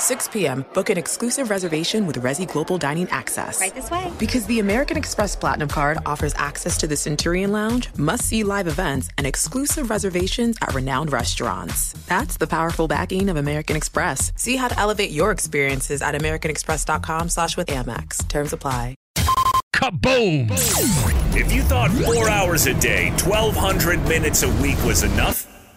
6 p.m., book an exclusive reservation with Resy Global Dining Access. Right this way. Because the American Express Platinum Card offers access to the Centurion Lounge, must see live events, and exclusive reservations at renowned restaurants. That's the powerful backing of American Express. See how to elevate your experiences at AmericanExpress.com slash with Amex. Terms apply. Kaboom! If you thought four hours a day, 1,200 minutes a week was enough,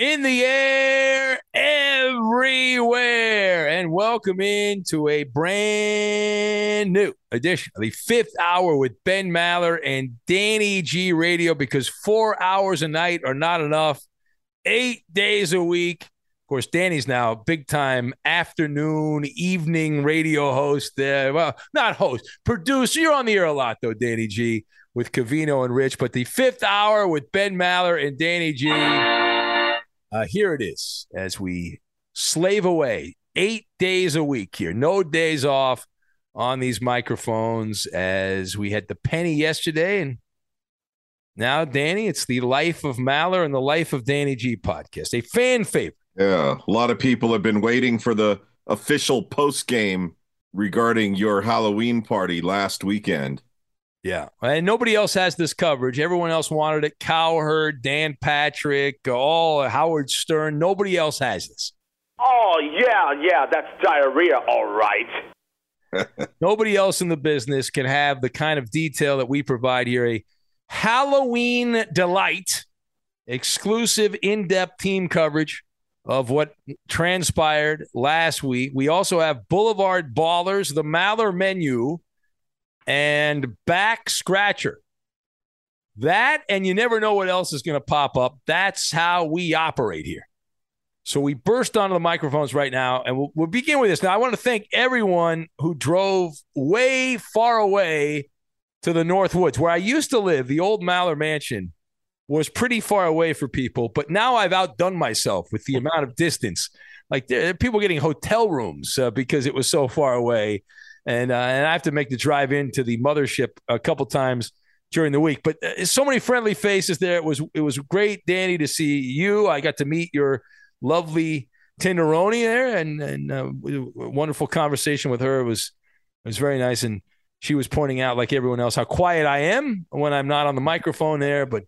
In the air everywhere. And welcome into a brand new edition of the fifth hour with Ben Maller and Danny G Radio because four hours a night are not enough. Eight days a week. Of course, Danny's now big time afternoon, evening radio host. There, well, not host, producer. You're on the air a lot, though, Danny G, with Covino and Rich. But the fifth hour with Ben Maller and Danny G. Uh, here it is as we slave away eight days a week here, no days off on these microphones as we had the penny yesterday. And now, Danny, it's the Life of Maller and the Life of Danny G podcast, a fan favorite. Yeah, a lot of people have been waiting for the official post game regarding your Halloween party last weekend. Yeah. And nobody else has this coverage. Everyone else wanted it. Cowherd, Dan Patrick, all Howard Stern. Nobody else has this. Oh, yeah, yeah, that's diarrhea, all right. Nobody else in the business can have the kind of detail that we provide here. A Halloween delight, exclusive, in depth team coverage of what transpired last week. We also have Boulevard Ballers, the Maller menu, and Back Scratcher. That, and you never know what else is going to pop up. That's how we operate here. So we burst onto the microphones right now, and we'll, we'll begin with this. Now, I want to thank everyone who drove way far away to the North Woods, where I used to live. The old Maller Mansion was pretty far away for people, but now I've outdone myself with the amount of distance. Like there people getting hotel rooms uh, because it was so far away, and uh, and I have to make the drive into the mothership a couple times during the week. But uh, so many friendly faces there. It was it was great, Danny, to see you. I got to meet your lovely Tenderoni there, and and uh, wonderful conversation with her. It was it was very nice, and she was pointing out, like everyone else, how quiet I am when I'm not on the microphone there, but.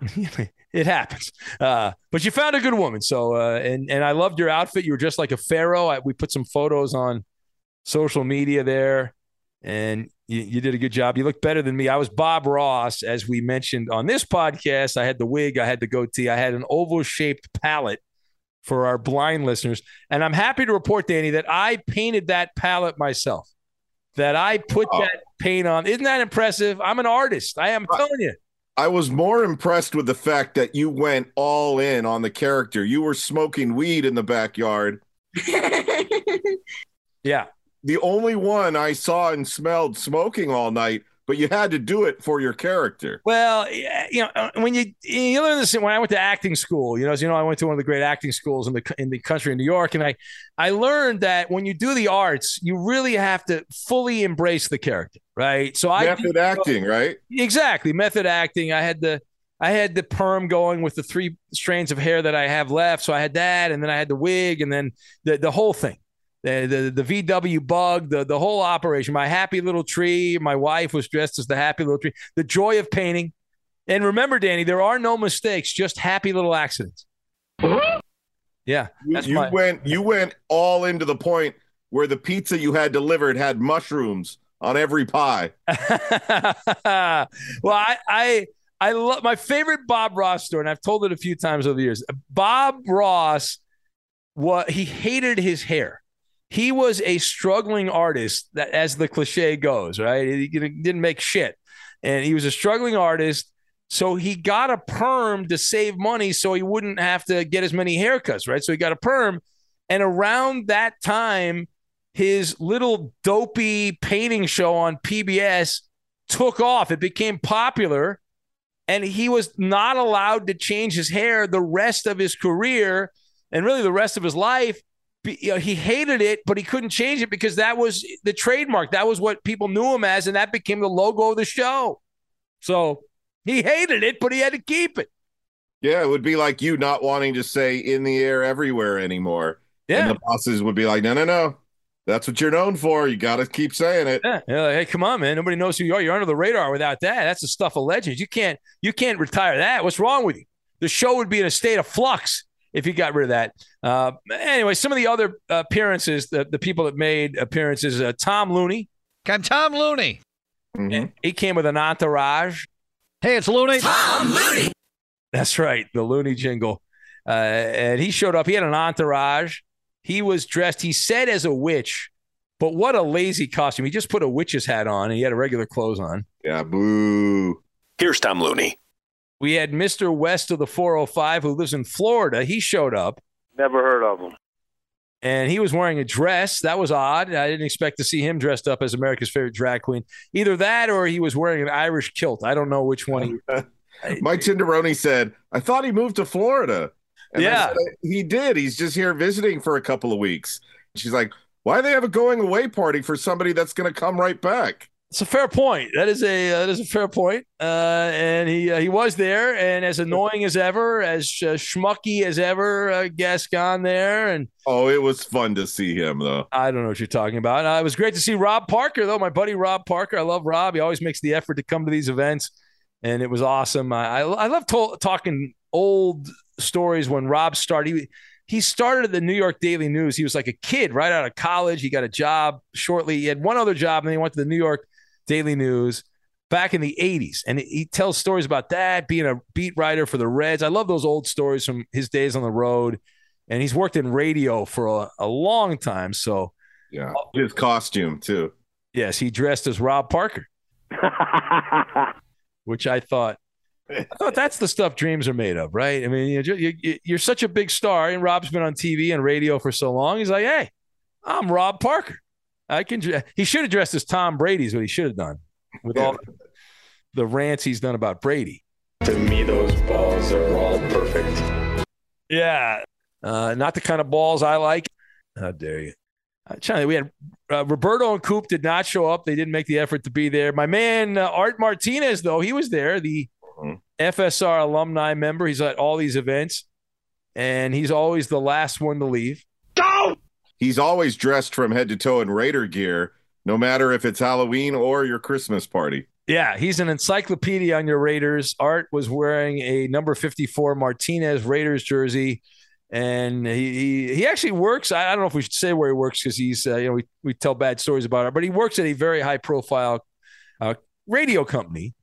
it happens. Uh, but you found a good woman. So, uh, and, and I loved your outfit. You were just like a pharaoh. I, we put some photos on social media there and You, you, did a good job. You look better than me. I was Bob Ross, as we mentioned on this podcast. I had the wig, I had the goatee, I had an oval shaped palette for our blind listeners. And I'm happy to report, Danny, that I painted that palette myself, that I put oh. that paint on. Isn't that impressive? I'm an artist. I am telling you. I was more impressed with the fact that you went all in on the character. You were smoking weed in the backyard. yeah. The only one I saw and smelled smoking all night but you had to do it for your character. Well, you know, uh, when you you learn this when I went to acting school, you know, as you know, I went to one of the great acting schools in the in the country in New York, and I I learned that when you do the arts, you really have to fully embrace the character, right? So I method acting, right? Exactly, method acting. I had the I had the perm going with the three strands of hair that I have left, so I had that, and then I had the wig, and then the the whole thing the, the, the VW bug, the, the whole operation, my happy little tree. My wife was dressed as the happy little tree, the joy of painting. And remember, Danny, there are no mistakes, just happy little accidents. Yeah. you my- went you went all into the point where the pizza you had delivered had mushrooms on every pie. well, I I I love my favorite Bob Ross story, and I've told it a few times over the years. Bob Ross, what he hated his hair he was a struggling artist that as the cliche goes right? He didn't make shit. And he was a struggling artist. So he got a perm to save money so he wouldn't have to get as many haircuts right? So he got a perm. And around that time his little dopey painting show on pbs took off. It became popular. And he was not allowed to change his hair the rest of his career and really the rest of his life you know, he hated it, but he couldn't change it because that was the trademark. That was what people knew him as, and that became the logo of the show. So he hated it, but he had to keep it. Yeah, it would be like you not wanting to say "in the air everywhere" anymore. Yeah, and the bosses would be like, "No, no, no, that's what you're known for. You got to keep saying it." Yeah, like, hey, come on, man. Nobody knows who you are. You're under the radar without that. That's the stuff of legends. You can't, you can't retire that. What's wrong with you? The show would be in a state of flux if you got rid of that. Uh, anyway, some of the other appearances, the, the people that made appearances, uh, Tom Looney. I'm Tom Looney. Mm-hmm. He came with an entourage. Hey, it's Looney. Tom Looney. That's right, the Looney jingle. Uh, and he showed up. He had an entourage. He was dressed, he said, as a witch, but what a lazy costume. He just put a witch's hat on and he had a regular clothes on. Yeah, boo. Here's Tom Looney. We had Mr. West of the 405 who lives in Florida. He showed up. Never heard of him. And he was wearing a dress. That was odd. I didn't expect to see him dressed up as America's favorite drag queen. Either that or he was wearing an Irish kilt. I don't know which one. He... Mike Tinderoni said, I thought he moved to Florida. And yeah. Said, he did. He's just here visiting for a couple of weeks. She's like, why do they have a going away party for somebody that's going to come right back? It's a fair point. That is a uh, that is a fair point. Uh, and he uh, he was there, and as annoying as ever, as uh, schmucky as ever, uh, Gascon there, and oh, it was fun to see him though. I don't know what you're talking about. Uh, it was great to see Rob Parker though, my buddy Rob Parker. I love Rob. He always makes the effort to come to these events, and it was awesome. I I, I love to- talking old stories when Rob started. He, he started at the New York Daily News. He was like a kid right out of college. He got a job shortly. He had one other job, and then he went to the New York Daily News back in the 80s. And he tells stories about that, being a beat writer for the Reds. I love those old stories from his days on the road. And he's worked in radio for a, a long time. So, yeah, his costume too. Yes, he dressed as Rob Parker, which I thought. I thought that's the stuff dreams are made of, right? I mean, you're, you're such a big star, and Rob's been on TV and radio for so long. He's like, hey, I'm Rob Parker. I can. He should have dressed as Tom Brady's what he should have done with all the rants he's done about Brady. To me, those balls are all perfect. Yeah, uh, not the kind of balls I like. How dare you? Uh, we had uh, Roberto and Coop did not show up. They didn't make the effort to be there. My man uh, Art Martinez, though, he was there. The mm-hmm. FSR alumni member. He's at all these events, and he's always the last one to leave. He's always dressed from head to toe in Raider gear, no matter if it's Halloween or your Christmas party. Yeah, he's an encyclopedia on your Raiders. Art was wearing a number 54 Martinez Raiders jersey. And he, he, he actually works. I, don't know if we should say where he works because he's, uh, you know, we, we tell bad stories about it, but he works at a very high profile uh, radio company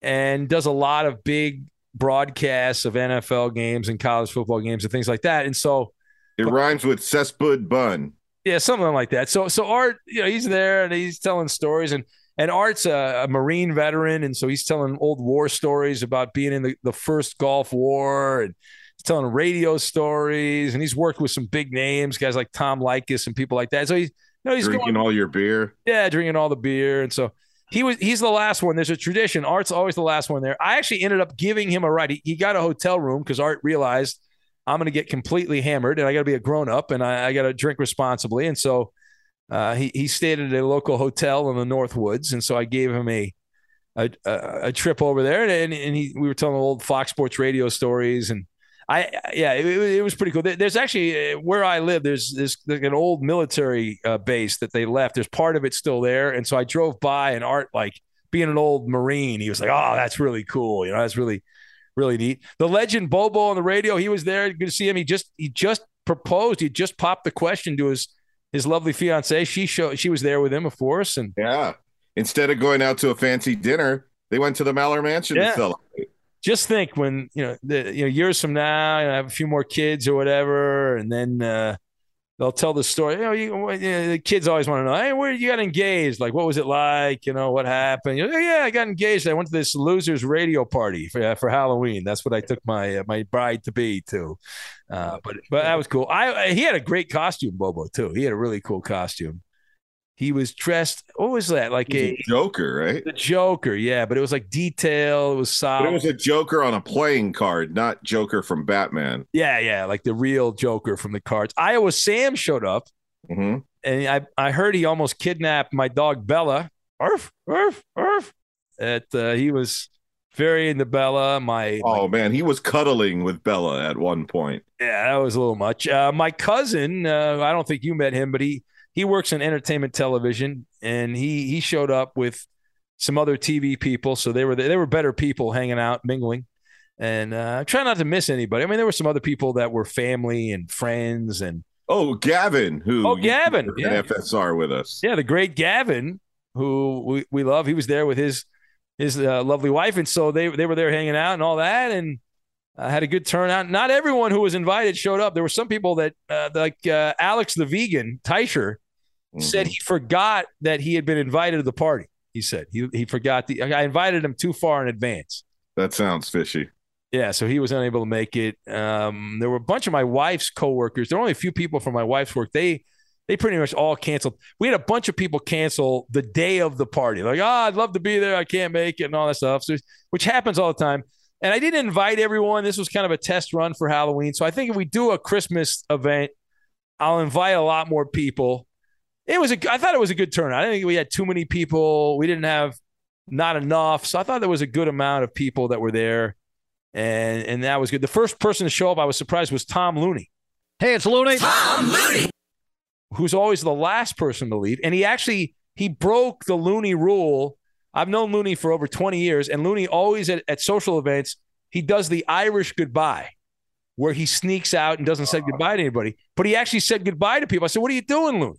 and does a lot of big broadcasts of NFL games and college football games and things like that. And so it rhymes with cesspool bun. Yeah, something like that. So so Art, you know, he's there and he's telling stories and and Art's a, a, Marine veteran, and so he's telling old war stories about being in the, the first Gulf War, and he's telling radio stories, and he's worked with some big names, guys like Tom Leykis and people like that. So he's you know, he's drinking going, all your beer. Yeah, drinking all the beer, and so he was he's the last one. There's a tradition. Art's always the last one there. I actually ended up giving him a ride. He, he got a hotel room because Art realized I'm going to get completely hammered, and I got to be a grown up, and I, I got to drink responsibly, and so uh, he he stayed at a local hotel in the North Woods, and so I gave him a a, a trip over there, and and he we were telling old Fox Sports Radio stories, and I yeah it, it was pretty cool. There's actually uh, where I live. There's like an old military uh, base that they left. There's part of it still there, and so I drove by, and Art like being an old Marine, he was like, "Oh, that's really cool. You know, that's really really neat." The legend Bobo on the radio, he was there. Good to see him. He just he just proposed. He just popped the question to his his lovely fiance. She showed she was there with him, of course, and yeah. Instead of going out to a fancy dinner, they went to the Maller Mansion yeah. to celebrate. Just think when you know the, you know years from now, you know, I have a few more kids or whatever, and then uh, they'll tell the story. You know, you, you the kids always want to know, hey, where you got engaged? Like, what was it like? You know, what happened? You know, yeah, I got engaged. I went to this losers radio party for uh, for Halloween. That's what I took my uh, my bride to be to. Uh, but but that was cool. I he had a great costume, Bobo too. He had a really cool costume. He was dressed. What was that? Like a, a, Joker, right? The Joker, yeah. But it was like detail. It was solid. But it was a Joker on a playing card, not Joker from Batman. Yeah, yeah, like the real Joker from the cards. Iowa Sam showed up, mm-hmm. and I I heard he almost kidnapped my dog Bella. Arf, arf, arf. That uh, he was very into Bella. My oh my, man, he was cuddling with Bella at one point. Yeah, that was a little much. Uh, my cousin, uh, I don't think you met him, but he he works in entertainment television, and he he showed up with some other TV people. So they were they were better people hanging out, mingling, and uh, try not to miss anybody. I mean, there were some other people that were family and friends, and oh, Gavin, who oh Gavin, yeah. FSR with us, yeah, the great Gavin, who we, we love. He was there with his his uh, lovely wife, and so they they were there hanging out and all that, and uh, had a good turnout. Not everyone who was invited showed up. There were some people that, uh, like uh, Alex the vegan, Teicher, mm-hmm. said he forgot that he had been invited to the party. He said he he forgot the I invited him too far in advance. That sounds fishy. Yeah, so he was unable to make it. Um, there were a bunch of my wife's coworkers. There were only a few people from my wife's work. They they pretty much all canceled. We had a bunch of people cancel the day of the party. Like, oh, I'd love to be there. I can't make it and all that stuff. So, which happens all the time. And I didn't invite everyone. This was kind of a test run for Halloween. So I think if we do a Christmas event, I'll invite a lot more people it was a I thought it was a good turnout. I didn't think we had too many people. We didn't have not enough. So I thought there was a good amount of people that were there. And and that was good. The first person to show up, I was surprised, was Tom Looney. Hey, it's Looney. Tom Looney. Who's always the last person to leave. And he actually he broke the Looney rule. I've known Looney for over 20 years, and Looney always at, at social events, he does the Irish goodbye where he sneaks out and doesn't say goodbye to anybody. But he actually said goodbye to people. I said, What are you doing, Looney?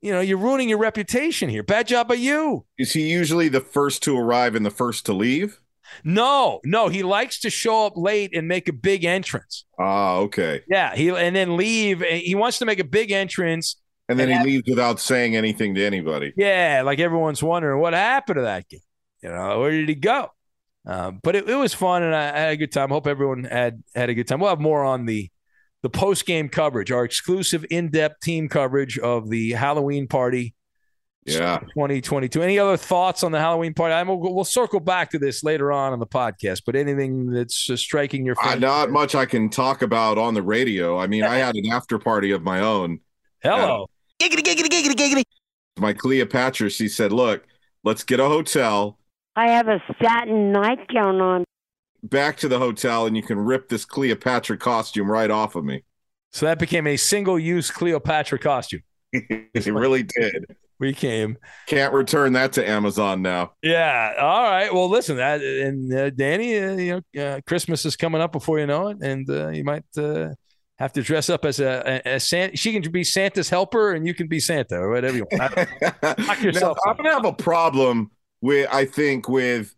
You know, you're ruining your reputation here. Bad job by you. Is he usually the first to arrive and the first to leave? No, no, he likes to show up late and make a big entrance. Ah, okay. Yeah, he and then leave. He wants to make a big entrance, and then and he have, leaves without saying anything to anybody. Yeah, like everyone's wondering what happened to that guy. You know, where did he go? Um, but it, it, was fun, and I, I had a good time. Hope everyone had had a good time. We'll have more on the the post game coverage, our exclusive in depth team coverage of the Halloween party. Yeah, 2022. Any other thoughts on the Halloween party? I'm, we'll, we'll circle back to this later on in the podcast. But anything that's uh, striking your uh, not much I can talk about on the radio. I mean, I had an after party of my own. Hello, giggity, giggity, giggity, giggity. My Cleopatra, she said, "Look, let's get a hotel." I have a satin nightgown on back to the hotel and you can rip this Cleopatra costume right off of me. So that became a single use Cleopatra costume. it really did. We came. Can't return that to Amazon now. Yeah. All right. Well, listen, that and uh, Danny, uh, you know, uh, Christmas is coming up before you know it, and uh, you might uh, have to dress up as a, a, a Santa. She can be Santa's helper, and you can be Santa or whatever you want. Knock yourself. now, I'm gonna have a problem with I think with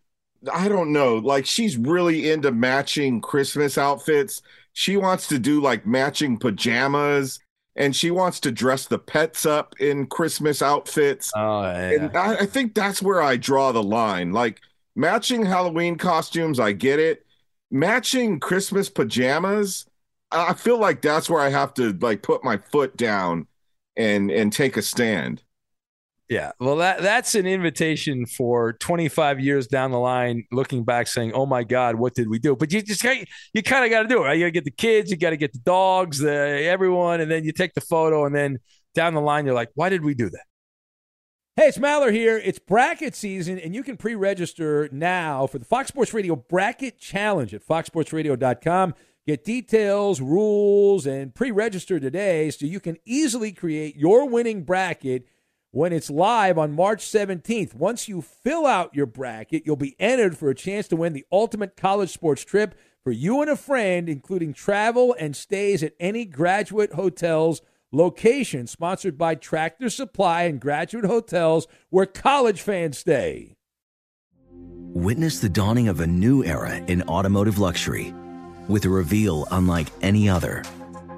I don't know, like she's really into matching Christmas outfits. She wants to do like matching pajamas and she wants to dress the pets up in Christmas outfits. Oh, yeah. And I, I think that's where I draw the line. Like matching Halloween costumes, I get it. Matching Christmas pajamas, I feel like that's where I have to like put my foot down and and take a stand. Yeah, well, that that's an invitation for 25 years down the line, looking back, saying, "Oh my God, what did we do?" But you just you kind of got to do it. Right? You got to get the kids, you got to get the dogs, the everyone, and then you take the photo, and then down the line, you're like, "Why did we do that?" Hey, it's Maller here. It's bracket season, and you can pre register now for the Fox Sports Radio Bracket Challenge at foxsportsradio.com. Get details, rules, and pre register today so you can easily create your winning bracket when it's live on March 17th. Once you fill out your bracket, you'll be entered for a chance to win the ultimate college sports trip for you and a friend, including travel and stays at any graduate hotels location sponsored by Tractor Supply and Graduate Hotels where college fans stay. Witness the dawning of a new era in automotive luxury with a reveal unlike any other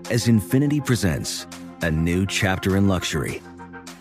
as Infiniti presents a new chapter in luxury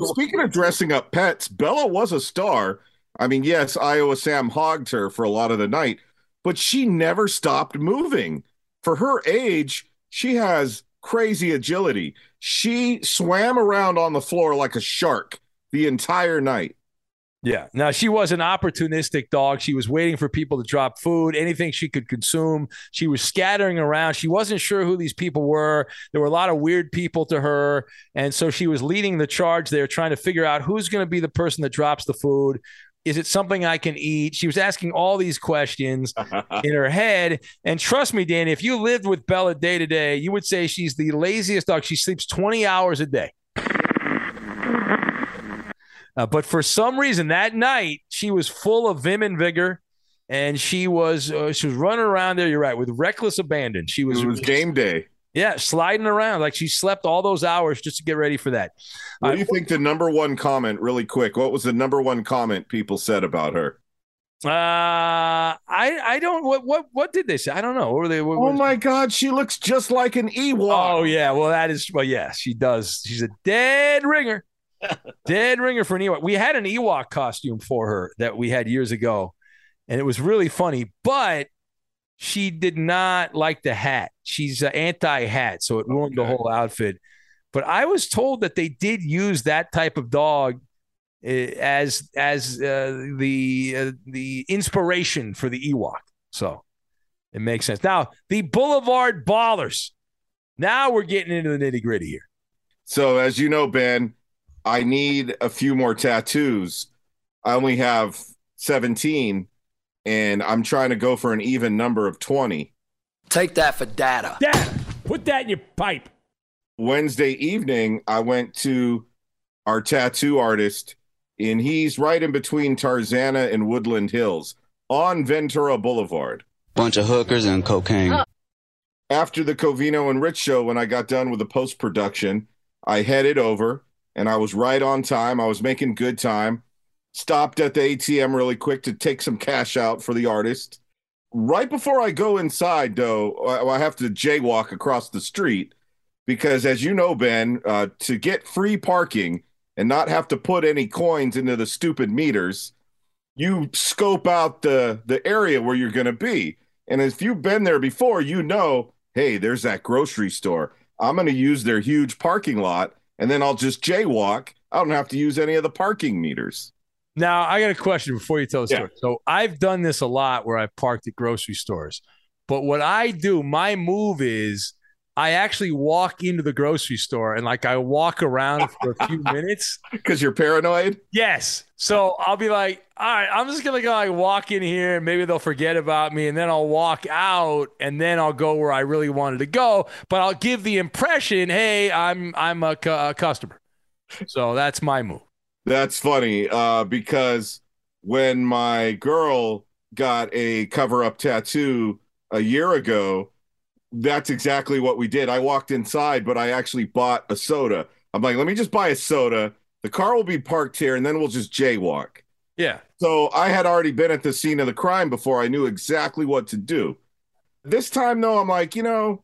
Speaking of dressing up pets, Bella was a star. I mean, yes, Iowa Sam hogged her for a lot of the night, but she never stopped moving. For her age, she has crazy agility. She swam around on the floor like a shark the entire night. Yeah. Now she was an opportunistic dog. She was waiting for people to drop food, anything she could consume. She was scattering around. She wasn't sure who these people were. There were a lot of weird people to her. And so she was leading the charge there, trying to figure out who's going to be the person that drops the food. Is it something I can eat? She was asking all these questions in her head. And trust me, Danny, if you lived with Bella day to day, you would say she's the laziest dog. She sleeps 20 hours a day. Uh, but for some reason that night she was full of vim and vigor, and she was uh, she was running around there. You're right with reckless abandon. She was it was game day. Yeah, sliding around like she slept all those hours just to get ready for that. What do you think the number one comment, really quick? What was the number one comment people said about her? Uh, I I don't what what what did they say? I don't know. What were they? What, oh my God, she looks just like an Ewok. Oh yeah, well that is well yeah she does. She's a dead ringer. Dead ringer for an Ewok. We had an Ewok costume for her that we had years ago, and it was really funny. But she did not like the hat. She's anti hat, so it ruined okay. the whole outfit. But I was told that they did use that type of dog eh, as as uh, the uh, the inspiration for the Ewok. So it makes sense. Now the Boulevard Ballers. Now we're getting into the nitty gritty here. So as you know, Ben, I need a few more tattoos. I only have 17 and I'm trying to go for an even number of 20. Take that for data. Data. Put that in your pipe. Wednesday evening, I went to our tattoo artist, and he's right in between Tarzana and Woodland Hills on Ventura Boulevard. Bunch of hookers and cocaine. After the Covino and Rich show, when I got done with the post production, I headed over and I was right on time. I was making good time. Stopped at the ATM really quick to take some cash out for the artist. Right before I go inside, though, I have to jaywalk across the street because, as you know, Ben, uh, to get free parking and not have to put any coins into the stupid meters, you scope out the the area where you're going to be. And if you've been there before, you know, hey, there's that grocery store. I'm going to use their huge parking lot, and then I'll just jaywalk. I don't have to use any of the parking meters. Now, I got a question before you tell the Yeah. story. So, I've done this a lot where I've parked at grocery stores. But what I do, my move is I actually walk into the grocery store and like I walk around for a few minutes. Because you're paranoid? Yes. So I'll be like, all right, I'm just gonna go like walk in here and maybe they'll forget about me, and then I'll walk out and then I'll go where I really wanted to go. But I'll give the impression, hey, I'm I'm a, cu- a customer. So that's my move. That's funny uh, because when my girl got a cover up tattoo a year ago, that's exactly what we did. I walked inside, but I actually bought a soda. I'm like, let me just buy a soda. The car will be parked here, and then we'll just jaywalk. Yeah. So I had already been at the scene of the crime before I knew exactly what to do. This time, though, I'm like, you know,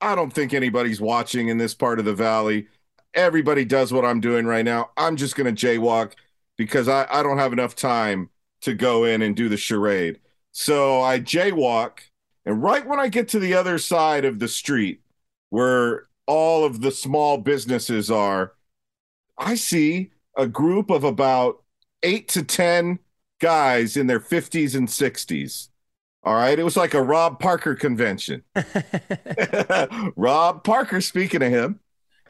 I don't think anybody's watching in this part of the valley. Everybody does what I'm doing right now. I'm just going to jaywalk because I, I don't have enough time to go in and do the charade. So I jaywalk. And right when I get to the other side of the street where all of the small businesses are, I see a group of about eight to 10 guys in their 50s and 60s. All right. It was like a Rob Parker convention. Rob Parker, speaking of him,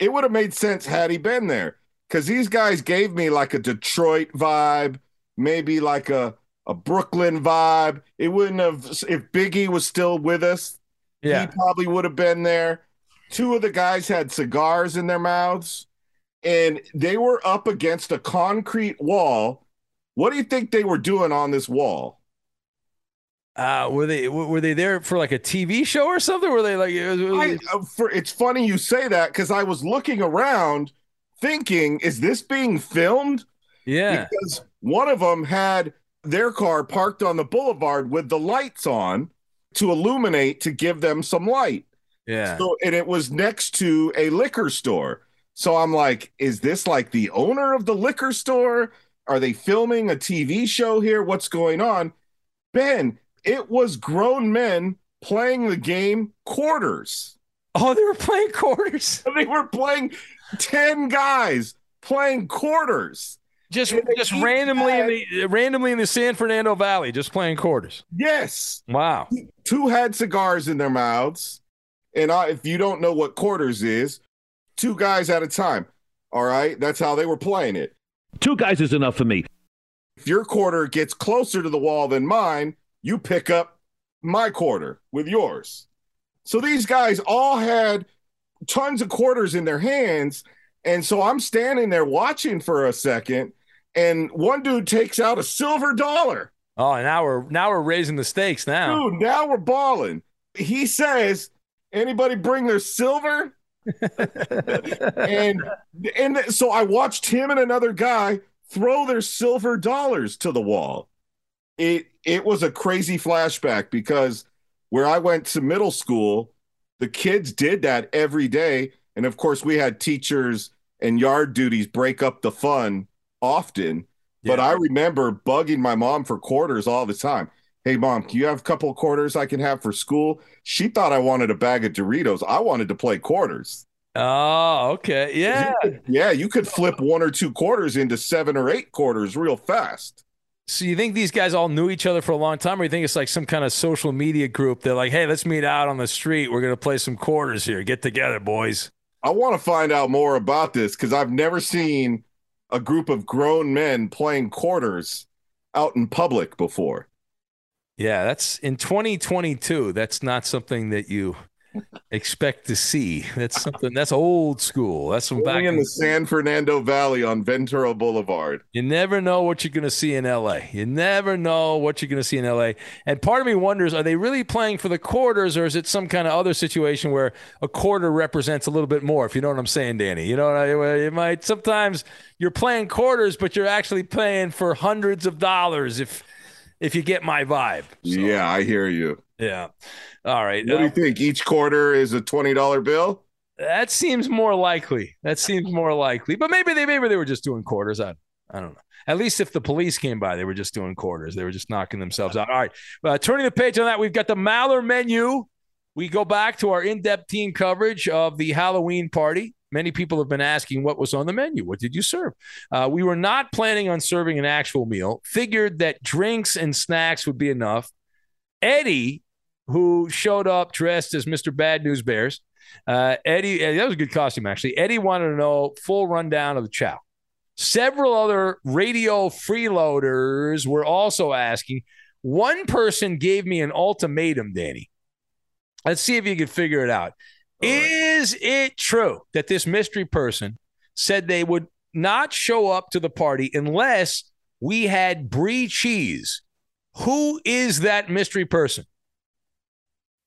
it would have made sense had he been there because these guys gave me like a Detroit vibe, maybe like a, a Brooklyn vibe. It wouldn't have, if Biggie was still with us, Yeah. he probably would have been there. Two of the guys had cigars in their mouths and they were up against a concrete wall. What do you think they were doing on this wall? Uh, were they were they there for like a TV show or something? Were they like? it was- I, uh, for, it's funny you say that because I was looking around thinking, is this being filmed? yeah. Because one of them had their car parked on the boulevard with the lights on to illuminate to give them some light. Yeah. So, and it was next to a liquor store. So I'm like, is this like the owner of the liquor store? Are they filming a TV show here? What's going on? Ben, it was grown men playing the game quarters. Oh, they were playing quarters. They were playing 10 guys playing quarters. Just And just each randomly in the randomly in the San Fernando Valley, just playing quarters. Yes. Wow. Two had cigars in their mouths. And I, if you don't know what quarters is, two guys at a time. All right. That's how they were playing it. Two guys is enough for me. If your quarter gets closer to the wall than mine, you pick up my quarter with yours. So these guys all had tons of quarters in their hands. And so I'm standing there watching for a second, and one dude takes out a silver dollar. Oh, now we're now we're raising the stakes now. Dude, now we're balling. He says, anybody bring their silver? and and so I watched him and another guy throw their silver dollars to the wall. It it was a crazy flashback because where I went to middle school, the kids did that every day. And of course, we had teachers and yard duties break up the fun often. But I remember bugging my mom for quarters all the time. Hey, mom, can you have a couple of quarters I can have for school? She thought I wanted a bag of Doritos. I wanted to play quarters. Oh, okay. Yeah. Yeah, you could flip one or two quarters into seven or eight quarters real fast. So you think these guys all knew each other for a long time, or you think it's like some kind of social media group? They're like, "Hey, let's meet out on the street. We're gonna play some quarters here. Get together, boys." I want to find out more about this because I've never seen a group of grown men playing quarters out in public before. Yeah, that's in 2022. That's not something that you expect to see. That's something that's old school. That's from back in the San Fernando Valley on Ventura Boulevard. You never know what you're going to see in LA. You never know what you're going to see in LA. And part of me wonders are they really playing for the quarters or is it some kind of other situation where a quarter represents a little bit more, if you know what I'm saying, Danny? You know, what I mean? it might sometimes you're playing quarters, but you're actually playing for hundreds of dollars if if you get my vibe. So, yeah, I hear you. Yeah. All right. What do you uh, think? Each quarter is a twenty dollar bill. That seems more likely. That seems more likely. But maybe they maybe they were just doing quarters. I I don't know. At least if the police came by, they were just doing quarters. They were just knocking themselves out. All right. Uh, turning the page on that, we've got the Maller menu. We go back to our in-depth team coverage of the Halloween party. Many people have been asking what was on the menu. What did you serve? Uh, we were not planning on serving an actual meal. Figured that drinks and snacks would be enough. Eddie who showed up dressed as Mr. Bad News Bears. Uh, Eddie, that was a good costume, actually. Eddie wanted to know full rundown of the chow. Several other radio freeloaders were also asking. One person gave me an ultimatum, Danny. Let's see if you can figure it out. Is it true that this mystery person said they would not show up to the party unless we had brie cheese? Who is that mystery person?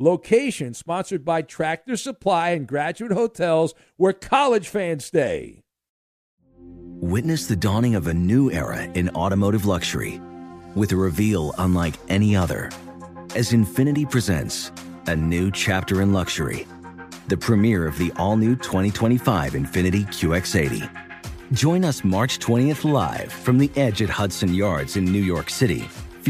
location sponsored by Tractor Supply and Graduate Hotels where college fans stay. Witness the dawning of a new era in automotive luxury with a reveal unlike any other as Infiniti presents a new chapter in luxury, the premiere of the all-new 2025 Infiniti QX80. Join us March 20th live from the edge at Hudson Yards in New York City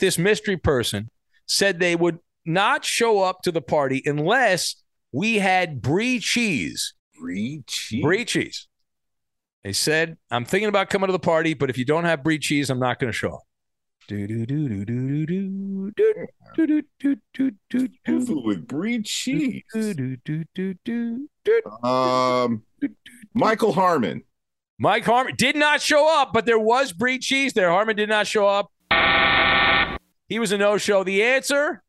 this mystery person said they would not show up to the party unless we had brie cheese. Brie cheese. Brie cheese. They said, I'm thinking about coming to the party, but if you don't have brie cheese, I'm not going to show up. Do do do do do do do do do do do do do do with brie cheese. Um, Michael Harmon. Mike Harmon did not show up, but there was brie cheese there. Harmon did not show up. He was a no show. The answer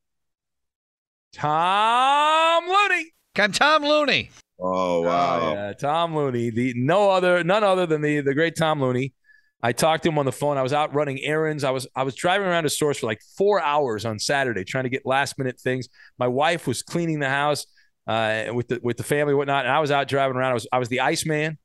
Tom Looney. I'm Tom Looney. Oh wow. yeah, Tom Looney. The no other none other than the the great Tom Looney. I talked to him on the phone. I was out running errands. I was I was driving around to stores for like four hours on Saturday trying to get last minute things. My wife was cleaning the house uh, with the with the family and whatnot, and I was out driving around. I was I was the ice man,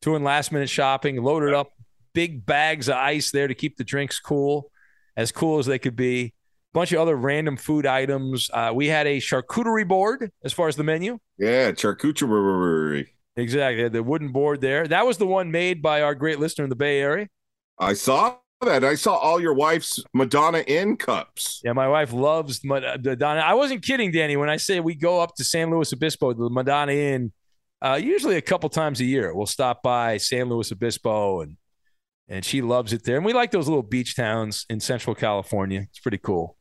doing last minute shopping, loaded up big bags of ice there to keep the drinks cool, as cool as they could be. Bunch of other random food items. Uh, we had a charcuterie board as far as the menu. Yeah, charcuterie. Exactly. The wooden board there. That was the one made by our great listener in the Bay Area. I saw that. I saw all your wife's Madonna Inn cups. Yeah, my wife loves Madonna. I wasn't kidding, Danny, when I say we go up to San Luis Obispo, the Madonna Inn, uh, usually a couple times a year. We'll stop by San Luis Obispo and and she loves it there. And we like those little beach towns in Central California. It's pretty cool.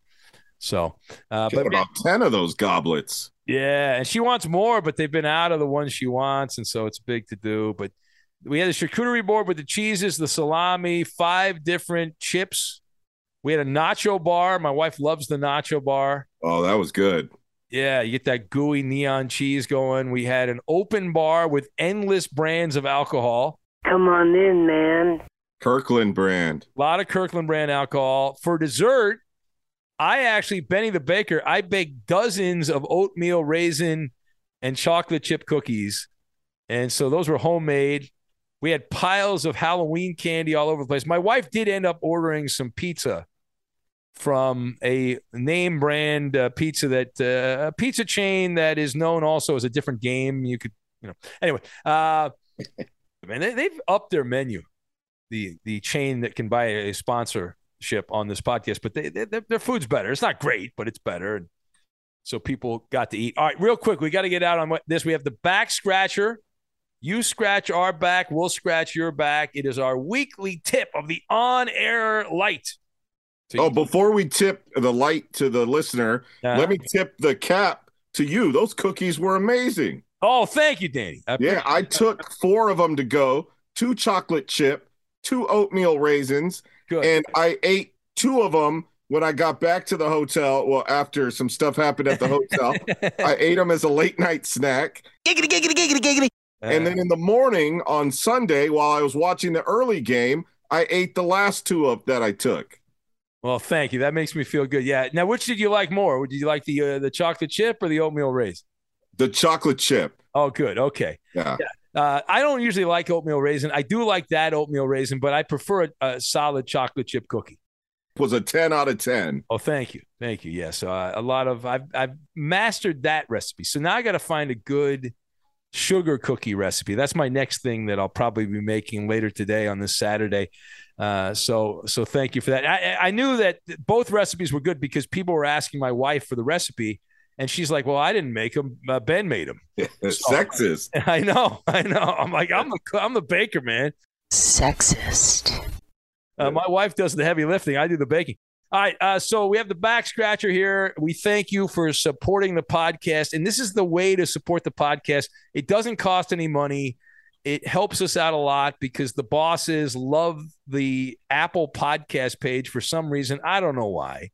So, uh, but about ten of those goblets. Yeah, and she wants more, but they've been out of the ones she wants, and so it's big to do. But we had a charcuterie board with the cheeses, the salami, five different chips. We had a nacho bar. My wife loves the nacho bar. Oh, that was good. Yeah, you get that gooey neon cheese going. We had an open bar with endless brands of alcohol. Come on in, man. Kirkland brand. A lot of Kirkland brand alcohol. For dessert, I actually, Benny the Baker, I baked dozens of oatmeal raisin and chocolate chip cookies. And so those were homemade. We had piles of Halloween candy all over the place. My wife did end up ordering some pizza from a name brand uh, pizza that uh, a pizza chain that is known also as a different game. You could, you know, anyway, uh, man, they, they've upped their menu. The the chain that can buy a sponsorship on this podcast, but they, they, their food's better. It's not great, but it's better. And So people got to eat. All right, real quick, we got to get out on this. We have the back scratcher. You scratch our back, we'll scratch your back. It is our weekly tip of the on air light. So oh, before we tip the light to the listener, uh-huh. let me tip the cap to you. Those cookies were amazing. Oh, thank you, Danny. I yeah, I took four of them to go two chocolate chip, two oatmeal raisins, Good. And I ate two of them when I got back to the hotel. Well, after some stuff happened at the hotel, I ate them as a late night snack. Giggity, giggity, giggity, giggity. And then in the morning on Sunday, while I was watching the early game, I ate the last two of that I took. Well, thank you. That makes me feel good. Yeah. Now, which did you like more? Did you like the uh, the chocolate chip or the oatmeal raisin? The chocolate chip. Oh, good. Okay. Yeah. yeah. Uh, I don't usually like oatmeal raisin. I do like that oatmeal raisin, but I prefer a, a solid chocolate chip cookie. It was a ten out of ten. Oh, thank you, thank you. Yes, uh, a lot of I've I've mastered that recipe. So now I got to find a good sugar cookie recipe. That's my next thing that I'll probably be making later today on this Saturday. Uh, so so thank you for that. I, I knew that both recipes were good because people were asking my wife for the recipe and she's like, "Well, I didn't make them. Uh, ben made them." So, Sexist. I know. I know. I'm like, I'm the I'm the baker, man. Sexist. Uh, my wife does the heavy lifting. I do the baking. All right. Uh, so we have the back scratcher here. We thank you for supporting the podcast, and this is the way to support the podcast. It doesn't cost any money. It helps us out a lot because the bosses love the Apple podcast page for some reason. I don't know why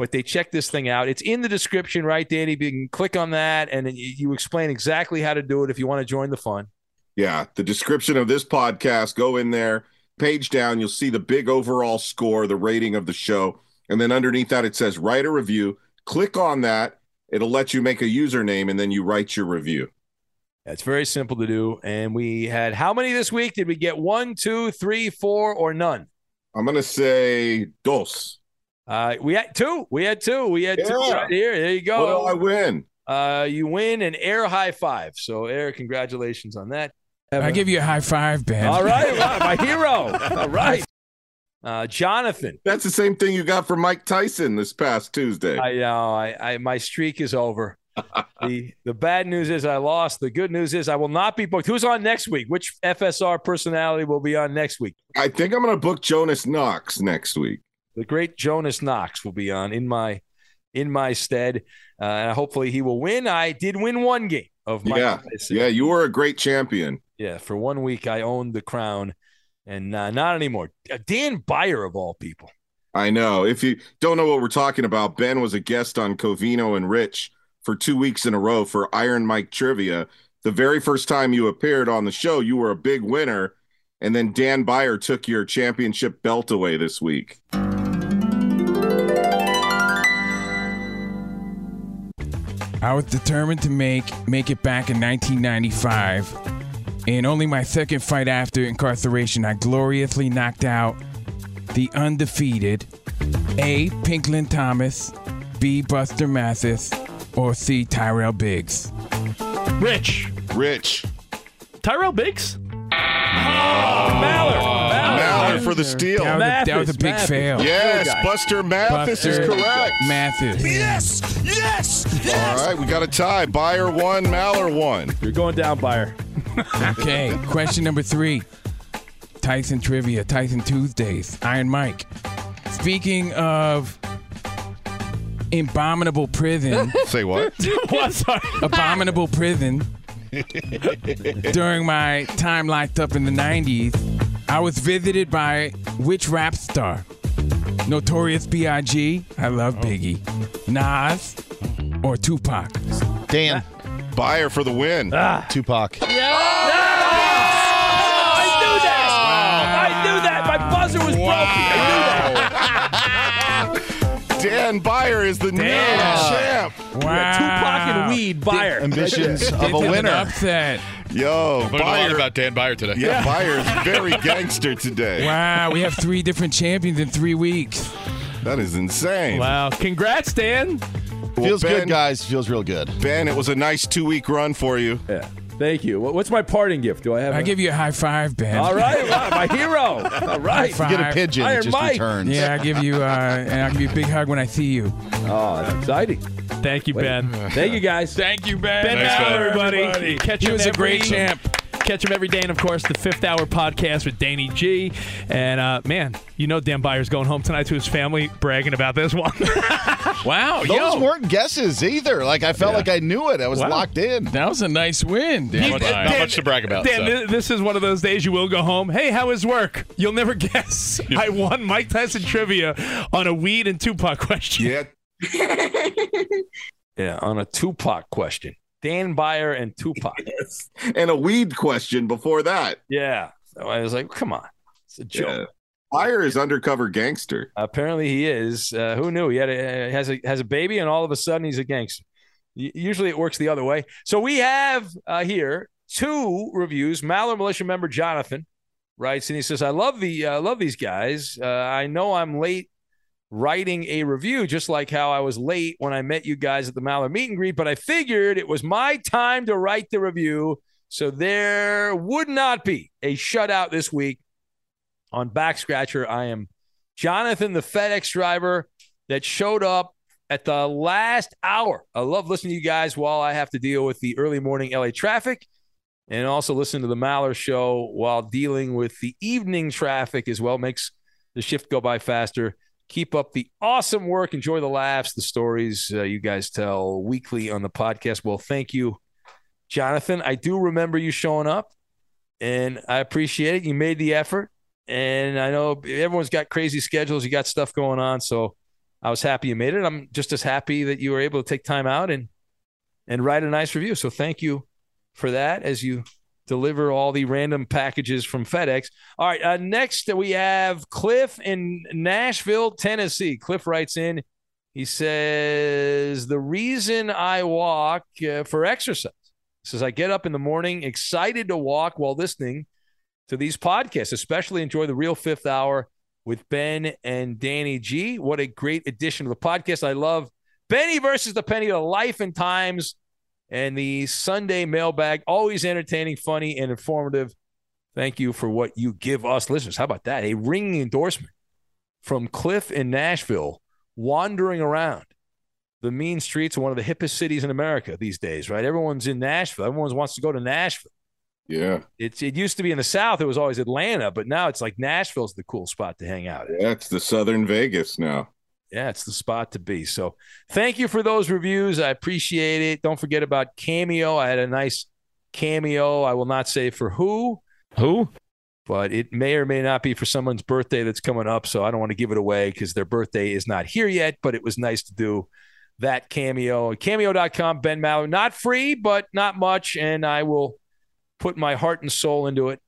but they check this thing out. It's in the description, right, Danny? You can click on that and you explain exactly how to do it if you want to join the fun. Yeah, the description of this podcast, go in there, page down, you'll see the big overall score, the rating of the show. And then underneath that, it says write a review. Click on that. It'll let you make a username and then you write your review. It's very simple to do. And we had how many this week? Did we get one, two, three, four, or none? I'm going to say dos. Uh, we had two. We had two. We had yeah. two right here. There you go. What do I win? Uh, you win an air high five. So, air, congratulations on that. I give you a high five, Ben. All right, my hero. All right. Uh, Jonathan. That's the same thing you got from Mike Tyson this past Tuesday. I know. I, I my streak is over. the the bad news is I lost. The good news is I will not be booked. Who's on next week? Which FSR personality will be on next week? I think I'm going to book Jonas Knox next week the great Jonas Knox will be on in my in my stead. Uh, hopefully he will win. I did win one game of my yeah yeah. You were a great champion. Yeah, for one week I owned the crown, and uh, not anymore. Uh, Dan Beyer of all people. I know. If you don't know what we're talking about, Ben was a guest on Covino and Rich for two weeks in a row for Iron Mike Trivia. The very first time you appeared on the show, you were a big winner And then Dan Beyer took your championship belt away this week. I was determined to make make it back in 1995. In only my second fight after incarceration, I gloriously knocked out the undefeated A. Pinklon Thomas, B. Buster Mathis, or C. Tyrell Biggs. Rich. Rich. Tyrell Biggs? Oh, Mallard. Mallard for the steal. That was, a, that was a big Mathis. fail. Yes, Good guy. Buster Mathis is correct. Mathis. Yes! Yes! All right, we got a tie. Beyer one, Maller one. You're going down, Beyer. Okay, question number three. Tyson Trivia, Tyson Tuesdays, Iron Mike. Speaking of abominable prison, Say what? what? Sorry. abominable prison, during my time locked up in the 90s, I was visited by which rap star? Notorious B.I.G., I love oh. Biggie, Nas, or Tupac? Dan. Beyer for the win. Ah. Tupac. I Dan Beyer is the new champ. Wow. Tupac and weed, Beyer. Ambitions of a This is an winner. upset. Yo, Learned a lot Beyer. about Dan Beyer today. Yeah, Beyer's very gangster today. Wow, we have three different champions in three weeks. That is insane. Wow. Congrats, Dan. Well, Feels ben, good, guys. Feels real good. Ben, it was a nice two week run for you. Yeah. Thank you. What's my parting gift? Do I have? I a- give you a high five, Ben. All right, wow, my hero. All right. You get a pigeon. Iron It just Mike. returns. Yeah, I give you, uh, and I'll give you a big hug when I see you. Oh, that's exciting. Thank you, Ben. Thank you, guys. Thank you, Ben. Ben Thanks, Mallard, Ben. everybody. Catch He him was a great champ. Catch him every day, and of course, the Fifth Hour podcast with Danny G. And uh, man, you know Dan Beyer's going home tonight to his family, bragging about this one. Wow, Those yo, weren't guesses either. Like I felt like I knew it. I was Wow. locked in. that was a nice win. Dan. Not, much, not much to brag about. Dan, so. this is one of those days you will go home. Hey, how is work? You'll never guess. I won Mike Tyson trivia on a weed and Tupac question. Yeah. Yeah, on a Tupac question. Dan Beyer and Tupac. And a weed question before that. Yeah. So I was like, come on. It's a joke. Beyer is undercover gangster. Apparently he is. Uh, who knew? He had a, has a has a baby, and all of a sudden he's a gangster. Usually it works the other way. So we have uh, here two reviews. Maller Militia member Jonathan writes, and he says, "I love the uh, love these guys. Uh, I know I'm late writing a review, just like how I was late when I met you guys at the Maller meet and greet. But I figured it was my time to write the review, so there would not be a shutout this week." On Back Scratcher. I am Jonathan, the FedEx driver that showed up at the last hour. I love listening to you guys while I have to deal with the early morning LA traffic and also listen to the Maller show while dealing with the evening traffic as well. Makes the shift go by faster. Keep up the awesome work. Enjoy the laughs, the stories uh, you guys tell weekly on the podcast. Well, thank you, Jonathan. I do remember you showing up and I appreciate it. You made the effort. And I know everyone's got crazy schedules. You got stuff going on. So I was happy you made it. I'm just as happy that you were able to take time out and and write a nice review. So thank you for that as you deliver all the random packages from FedEx. All right. Uh, next, we have Cliff in Nashville, Tennessee. Cliff writes in, he says, The reason I walk uh, for exercise says, I get up in the morning excited to walk while listening to these podcasts, especially enjoy the real fifth hour with Ben and Danny G. What a great addition to the podcast. I love Benny versus the Penny, the life and times, and the Sunday mailbag. Always entertaining, funny, and informative. Thank you for what you give us listeners. How about that? A ringing endorsement from Cliff in Nashville, wandering around the mean streets of one of the hippest cities in America these days, right? Everyone's in Nashville. Everyone wants to go to Nashville. Yeah. It's it used to be in the South. It was always Atlanta, but now it's like Nashville's the cool spot to hang out at. Yeah, it's the Southern Vegas now. Yeah, it's the spot to be. So thank you for those reviews. I appreciate it. Don't forget about Cameo. I had a nice cameo. I will not say for who. Who? But it may or may not be for someone's birthday that's coming up. So I don't want to give it away because their birthday is not here yet. But it was nice to do that cameo. Cameo.com, Ben Maller. Not free, but not much. And I will put my heart and soul into it.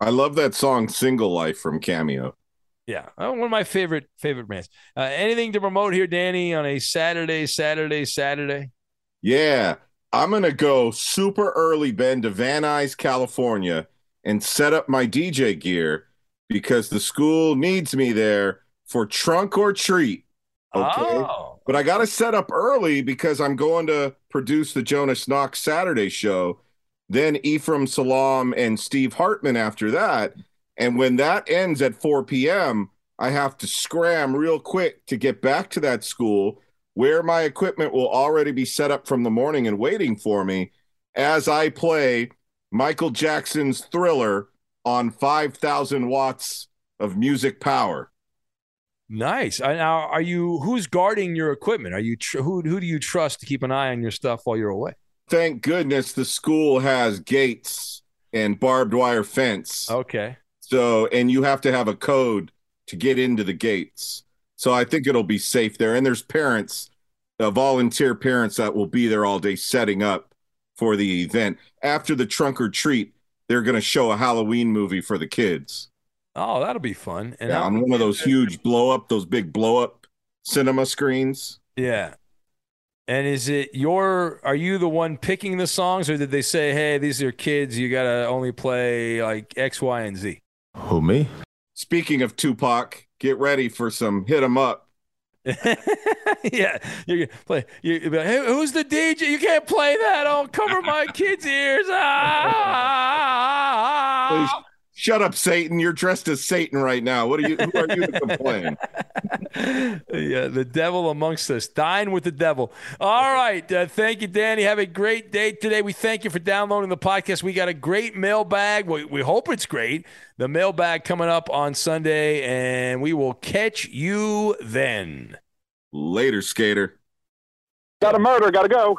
I love that song "Single Life" from Cameo. Yeah, uh, one of my favorite favorite bands. Uh, anything to promote here, Danny, on a Saturday, Saturday, Saturday? Yeah, I'm gonna go super early, Ben, to Van Nuys, California, and set up my DJ gear because the school needs me there for trunk or treat. Okay. Oh. But I got to set up early because I'm going to produce the Jonas Knox Saturday show, then Ephraim Salaam and Steve Hartman after that. And when that ends at 4 p.m., I have to scram real quick to get back to that school where my equipment will already be set up from the morning and waiting for me as I play Michael Jackson's Thriller on 5,000 watts of music power. Nice. Now, are you who's guarding your equipment? Are you tr- who who do you trust to keep an eye on your stuff while you're away? Thank goodness the school has gates and barbed wire fence. Okay. So, and you have to have a code to get into the gates. So I think it'll be safe there. And there's parents, uh, volunteer parents that will be there all day setting up for the event. After the trunk or treat, they're going to show a Halloween movie for the kids. Oh, that'll be fun. And yeah, on one of those huge blow up, those big blow up cinema screens. Yeah. And is it your are you the one picking the songs or did they say, "Hey, these are kids, you got to only play like X, Y, and Z?" Who me? Speaking of Tupac, get ready for some hit 'em up. yeah, you can play. You you'll be like, hey, who's the DJ? You can't play that. I'll cover my kids' ears. Ah, ah, ah, ah! Please shut up, Satan. You're dressed as Satan right now. What are you? Who are you to complain? yeah, the devil amongst us. Dine with the devil. All right. Uh, thank you, Danny. Have a great day today. We thank you for downloading the podcast. We got a great mailbag. We, we hope it's great. The mailbag coming up on Sunday, and we will catch you then. Later, skater. Got a murder, gotta go.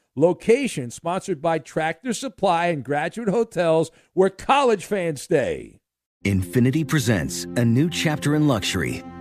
location sponsored by Tractor Supply and Graduate Hotels where college fans stay. Infiniti presents a new chapter in luxury,